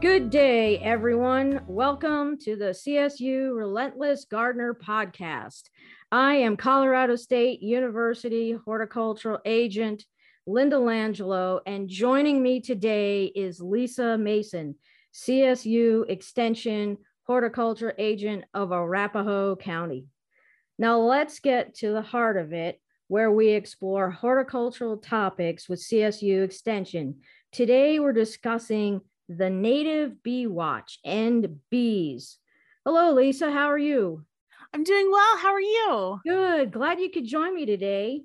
Good day, everyone. Welcome to the CSU Relentless Gardener podcast. I am Colorado State University horticultural agent Linda Langelo, and joining me today is Lisa Mason, CSU Extension horticulture agent of Arapahoe County. Now, let's get to the heart of it, where we explore horticultural topics with CSU Extension. Today, we're discussing the Native Bee Watch and bees. Hello, Lisa. How are you? I'm doing well. How are you? Good. Glad you could join me today.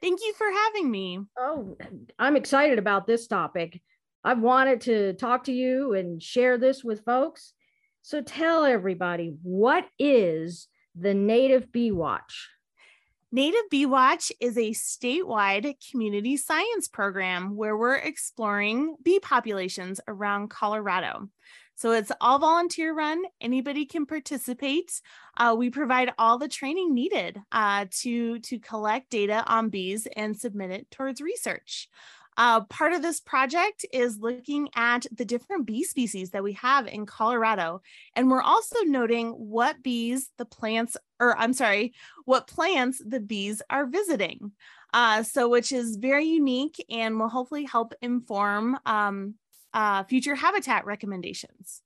Thank you for having me. Oh, I'm excited about this topic. I've wanted to talk to you and share this with folks. So tell everybody what is the Native Bee Watch? Native Bee Watch is a statewide community science program where we're exploring bee populations around Colorado. So it's all volunteer run. Anybody can participate. Uh, we provide all the training needed uh, to, to collect data on bees and submit it towards research. Uh, part of this project is looking at the different bee species that we have in Colorado. And we're also noting what bees the plants, or I'm sorry, what plants the bees are visiting. Uh, so, which is very unique and will hopefully help inform um, uh, future habitat recommendations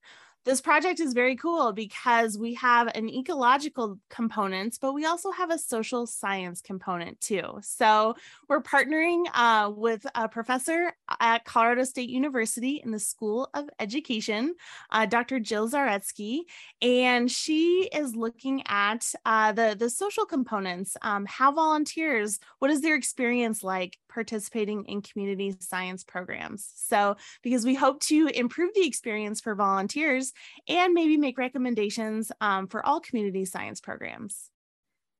this project is very cool because we have an ecological component, but we also have a social science component too. So we're partnering uh, with a professor at Colorado State University in the School of Education, uh, Dr. Jill Zarestky, and she is looking at uh, the, the social components, um, how volunteers, what is their experience like participating in community science programs. So because we hope to improve the experience for volunteers and maybe make recommendations um, for all community science programs.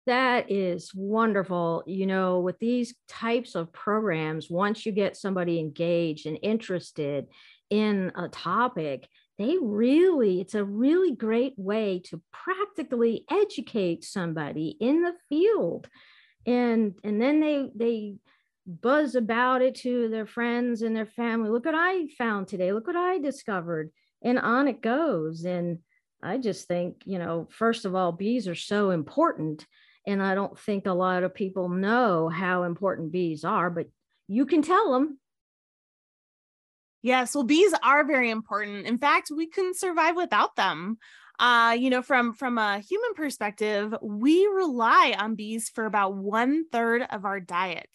That is wonderful. You know, with these types of programs, once you get somebody engaged and interested in a topic, they really, it's a really great way to practically educate somebody in the field. And and then they they buzz about it to their friends and their family. Look what I found today. Look what I discovered and on it goes. And I just think, you know, first of all, bees are so important. And I don't think a lot of people know how important bees are, but you can tell them. Yes, well, bees are very important. In fact, we couldn't survive without them uh, you know, from from a human perspective, we rely on bees for about one third of our diet,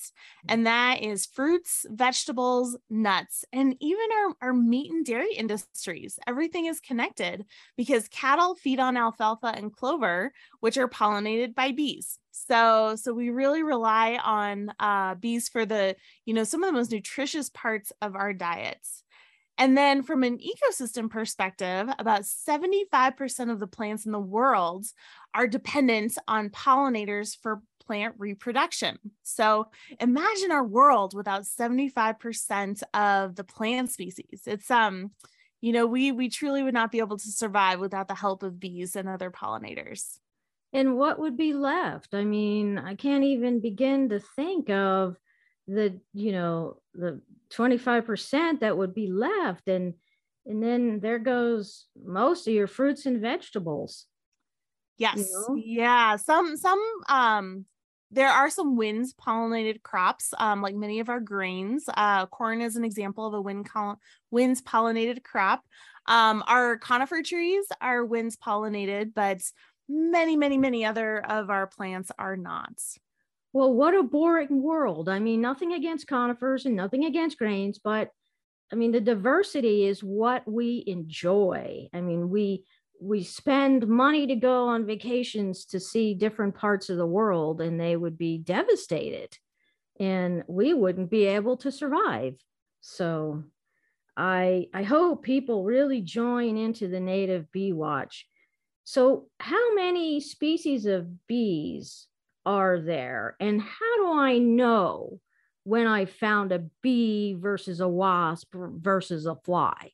and that is fruits, vegetables, nuts, and even our, our meat and dairy industries. Everything is connected because cattle feed on alfalfa and clover, which are pollinated by bees. So, so we really rely on uh, bees for the, you know, some of the most nutritious parts of our diets. And then from an ecosystem perspective, about 75% of the plants in the world are dependent on pollinators for plant reproduction. So imagine our world without 75% of the plant species. It's um you know, we we truly would not be able to survive without the help of bees and other pollinators. And what would be left? I mean, I can't even begin to think of the you know the 25% that would be left. And and then there goes most of your fruits and vegetables yes. you know? yeah. Some some um there are some wind pollinated crops um, like many of our grains uh, corn is an example of a wind col- winds pollinated crop. Um, our conifer trees are winds pollinated but many many many other of our plants are not well, what a boring world. I mean, nothing against conifers and nothing against grains, but I mean, the diversity is what we enjoy. I mean, we we spend money to go on vacations to see different parts of the world and they would be devastated and we wouldn't be able to survive. So I I hope people really join into the native bee watch. So how many species of bees are there? And how do I know when I found a bee versus a wasp versus a fly?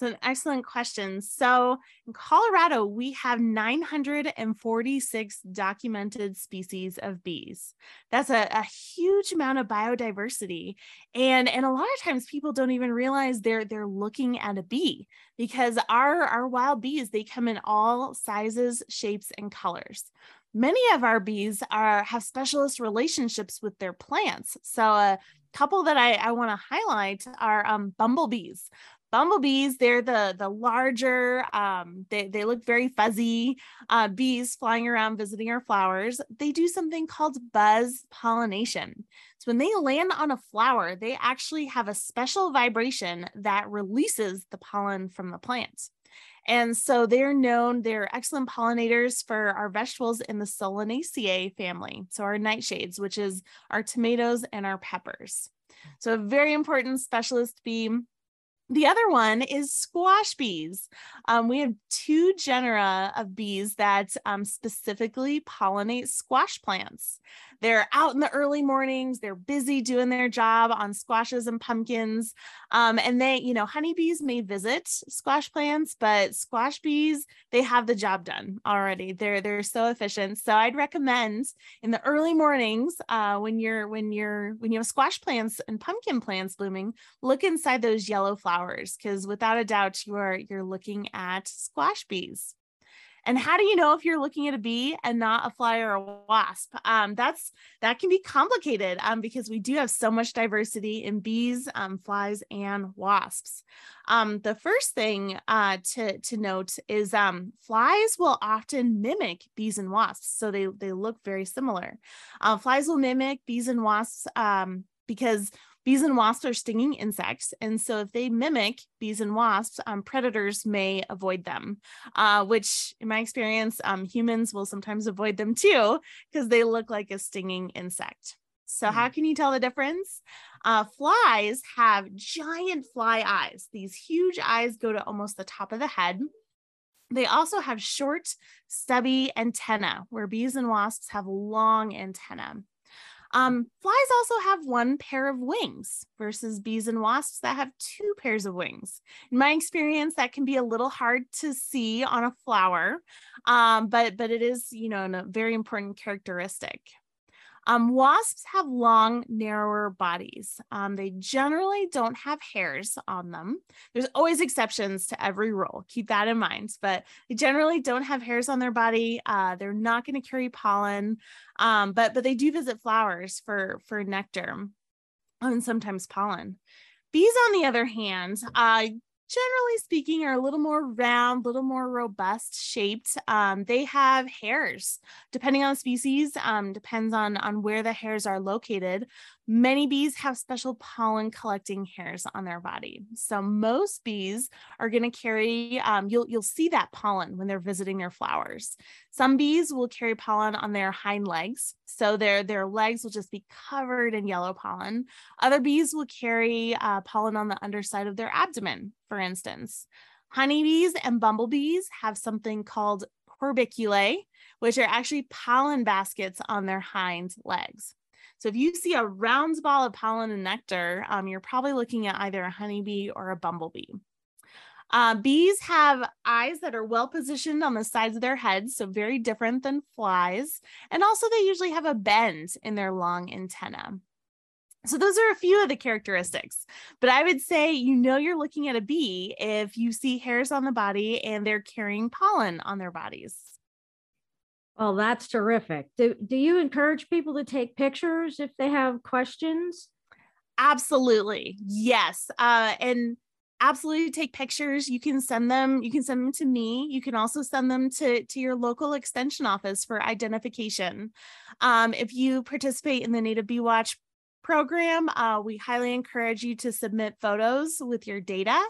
It's an excellent question. So, in Colorado, we have 946 documented species of bees. That's a, a, huge amount of biodiversity. And, and a lot of times people don't even realize they're they're looking at a bee because our, our wild bees, they come in all sizes, shapes, and colors. Many of our bees are have specialist relationships with their plants. So a couple that I, I want to highlight are um, bumblebees. Bumblebees they're the the larger um, they, they look very fuzzy uh, bees flying around visiting our flowers. They do something called buzz pollination. So when they land on a flower they actually have a special vibration that releases the pollen from the plant and so they're known, they're excellent pollinators for our vegetables in the Solanaceae family. So our nightshades, which is our tomatoes and our peppers. So a very important specialist bee the other one is squash bees. Um, we have two genera of bees that um, specifically pollinate squash plants. They're out in the early mornings, they're busy doing their job on squashes and pumpkins. Um, and they, you know, honeybees may visit squash plants, but squash bees, they have the job done already. They're they're so efficient. So I'd recommend in the early mornings, uh, when you're when you're when you have squash plants and pumpkin plants blooming, look inside those yellow flowers because without a doubt you are you're looking at squash bees. And how do you know if you're looking at a bee and not a fly or a wasp? Um, that's that can be complicated um, because we do have so much diversity in bees, um, flies, and wasps. Um, the first thing uh, to to note is um, flies will often mimic bees and wasps, so they they look very similar. Uh, flies will mimic bees and wasps um, because Bees and wasps are stinging insects. And so if they mimic bees and wasps, um, predators may avoid them, uh, which in my experience, um, humans will sometimes avoid them too, because they look like a stinging insect. So mm. how can you tell the difference? Uh, flies have giant fly eyes. These huge eyes go to almost the top of the head. They also have short, stubby antenna, where bees and wasps have long antenna. Um, flies also have one pair of wings versus bees and wasps that have two pairs of wings. In my experience, that can be a little hard to see on a flower, um, but but it is you know a very important characteristic. Um, wasps have long, narrower bodies. Um, they generally don't have hairs on them. There's always exceptions to every rule. Keep that in mind. But they generally don't have hairs on their body. Uh, they're not going to carry pollen, um, but but they do visit flowers for for nectar and sometimes pollen. Bees, on the other hand, uh, generally speaking, are a little more round, a little more robust shaped. Um, they have hairs, depending on the species, um, depends on, on where the hairs are located. Many bees have special pollen collecting hairs on their body. So most bees are going to carry, um, you'll, you'll see that pollen when they're visiting their flowers. Some bees will carry pollen on their hind legs. So their, their legs will just be covered in yellow pollen. Other bees will carry uh, pollen on the underside of their abdomen, for instance. Honeybees and bumblebees have something called corbiculae, which are actually pollen baskets on their hind legs. So if you see a round ball of pollen and nectar, um, you're probably looking at either a honeybee or a bumblebee. Uh, bees have eyes that are well positioned on the sides of their heads, so very different than flies. And also, they usually have a bend in their long antenna. So, those are a few of the characteristics. But I would say you know you're looking at a bee if you see hairs on the body and they're carrying pollen on their bodies. Well, that's terrific. Do, do you encourage people to take pictures if they have questions? Absolutely. Yes. Uh, and absolutely take pictures. You can send them, you can send them to me. You can also send them to, to your local extension office for identification. Um, if you participate in the Native Bee Watch program, uh, we highly encourage you to submit photos with your data.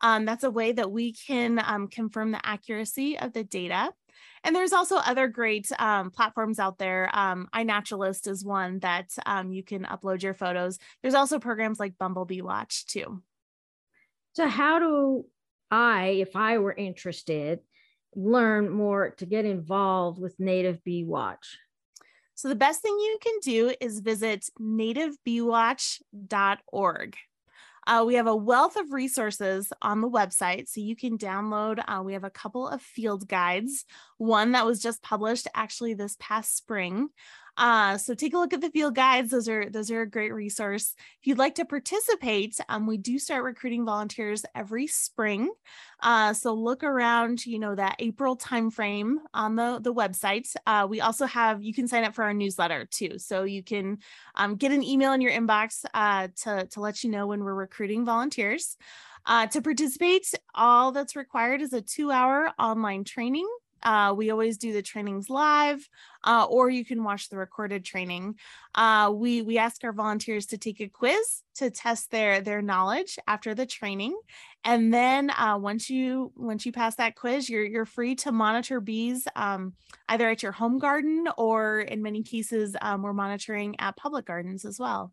Um, that's a way that we can um, confirm the accuracy of the data. And there's also other great um, platforms out there. Um, iNaturalist is one that um, you can upload your photos. There's also programs like Bumblebee Watch too. So, how do I, if I were interested, learn more to get involved with Native Bee Watch? So, the best thing you can do is visit nativebeewatch.org. Uh, we have a wealth of resources on the website, so you can download. Uh, we have a couple of field guides, one that was just published actually this past spring. Uh, so take a look at the field guides. Those are those are a great resource. If you'd like to participate, um, we do start recruiting volunteers every spring. Uh, so look around, you know, that April timeframe on the the website. Uh, we also have you can sign up for our newsletter too, so you can um, get an email in your inbox uh, to to let you know when we're recruiting volunteers. Uh, to participate, all that's required is a two hour online training uh, we always do the trainings live, uh, or you can watch the recorded training. Uh, we we ask our volunteers to take a quiz to test their their knowledge after the training, and then uh, once you once you pass that quiz, you're you're free to monitor bees um, either at your home garden or in many cases um, we're monitoring at public gardens as well.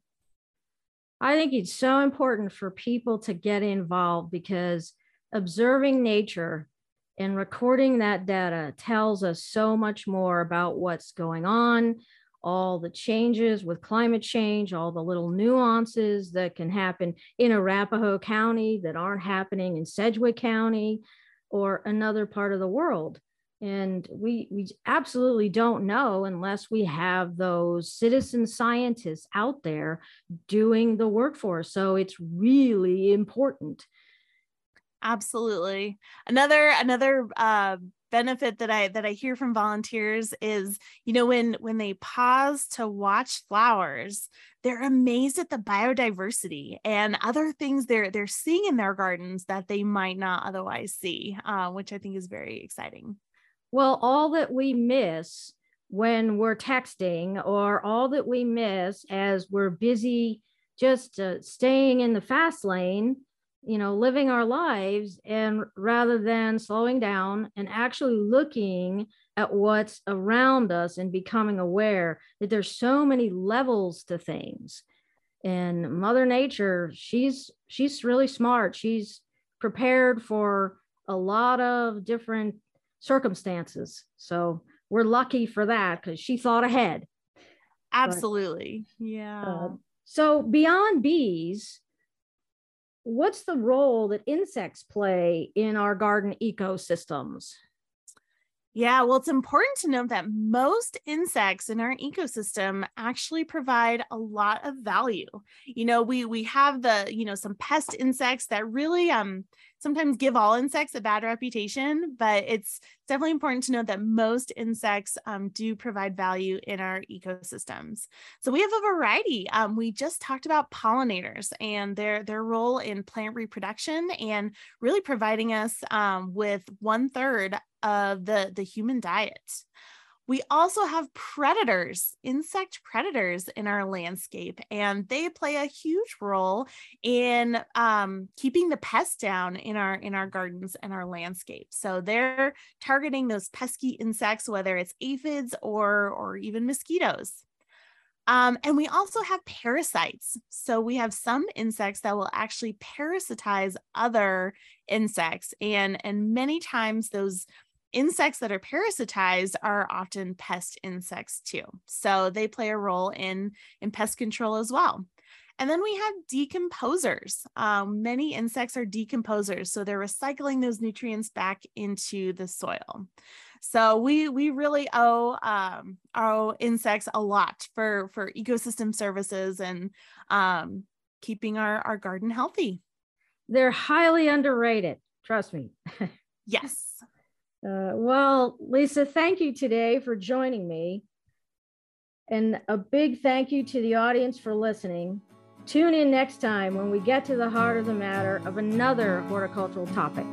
I think it's so important for people to get involved because observing nature and recording that data tells us so much more about what's going on, all the changes with climate change, all the little nuances that can happen in Arapahoe County that aren't happening in Sedgwick County or another part of the world. And we, we absolutely don't know unless we have those citizen scientists out there doing the work for us. So it's really important absolutely. Another another uh, benefit that i that i hear from volunteers is you know when when they pause to watch flowers they're amazed at the biodiversity and other things they're they're seeing in their gardens that they might not otherwise see uh, which i think is very exciting. Well all that we miss when we're texting or all that we miss as we're busy just uh, staying in the fast lane you know, living our lives and rather than slowing down and actually looking at what's around us and becoming aware that there's so many levels to things. And Mother Nature, she's she's really smart. She's prepared for a lot of different circumstances. So we're lucky for that because she thought ahead. Absolutely. But, yeah. Uh, so beyond bees, what's the role that insects play in our garden ecosystems? Yeah, well, it's important to note that most insects in our ecosystem actually provide a lot of value. You know, we we have the, you know, some pest insects that really um sometimes give all insects a bad reputation, but it's definitely important to note that most insects um, do provide value in our ecosystems. So we have a variety. Um, we just talked about pollinators and their, their role in plant reproduction and really providing us um, with one third of the, the human diet. We also have predators, insect predators in our landscape, and they play a huge role in um, keeping the pests down in our in our gardens and our landscape. So they're targeting those pesky insects, whether it's aphids or or even mosquitoes. Um, and we also have parasites. So we have some insects that will actually parasitize other insects, and and many times those insects that are parasitized are often pest insects too. So they play a role in, in pest control as well. And then we have decomposers. Um, many insects are decomposers, so they're recycling those nutrients back into the soil. So we we really owe um, our insects a lot for for ecosystem services and um, keeping our our garden healthy. They're highly underrated. Trust me. yes. Uh, well, Lisa, thank you today for joining me. And a big thank you to the audience for listening. Tune in next time when we get to the heart of the matter of another horticultural topic.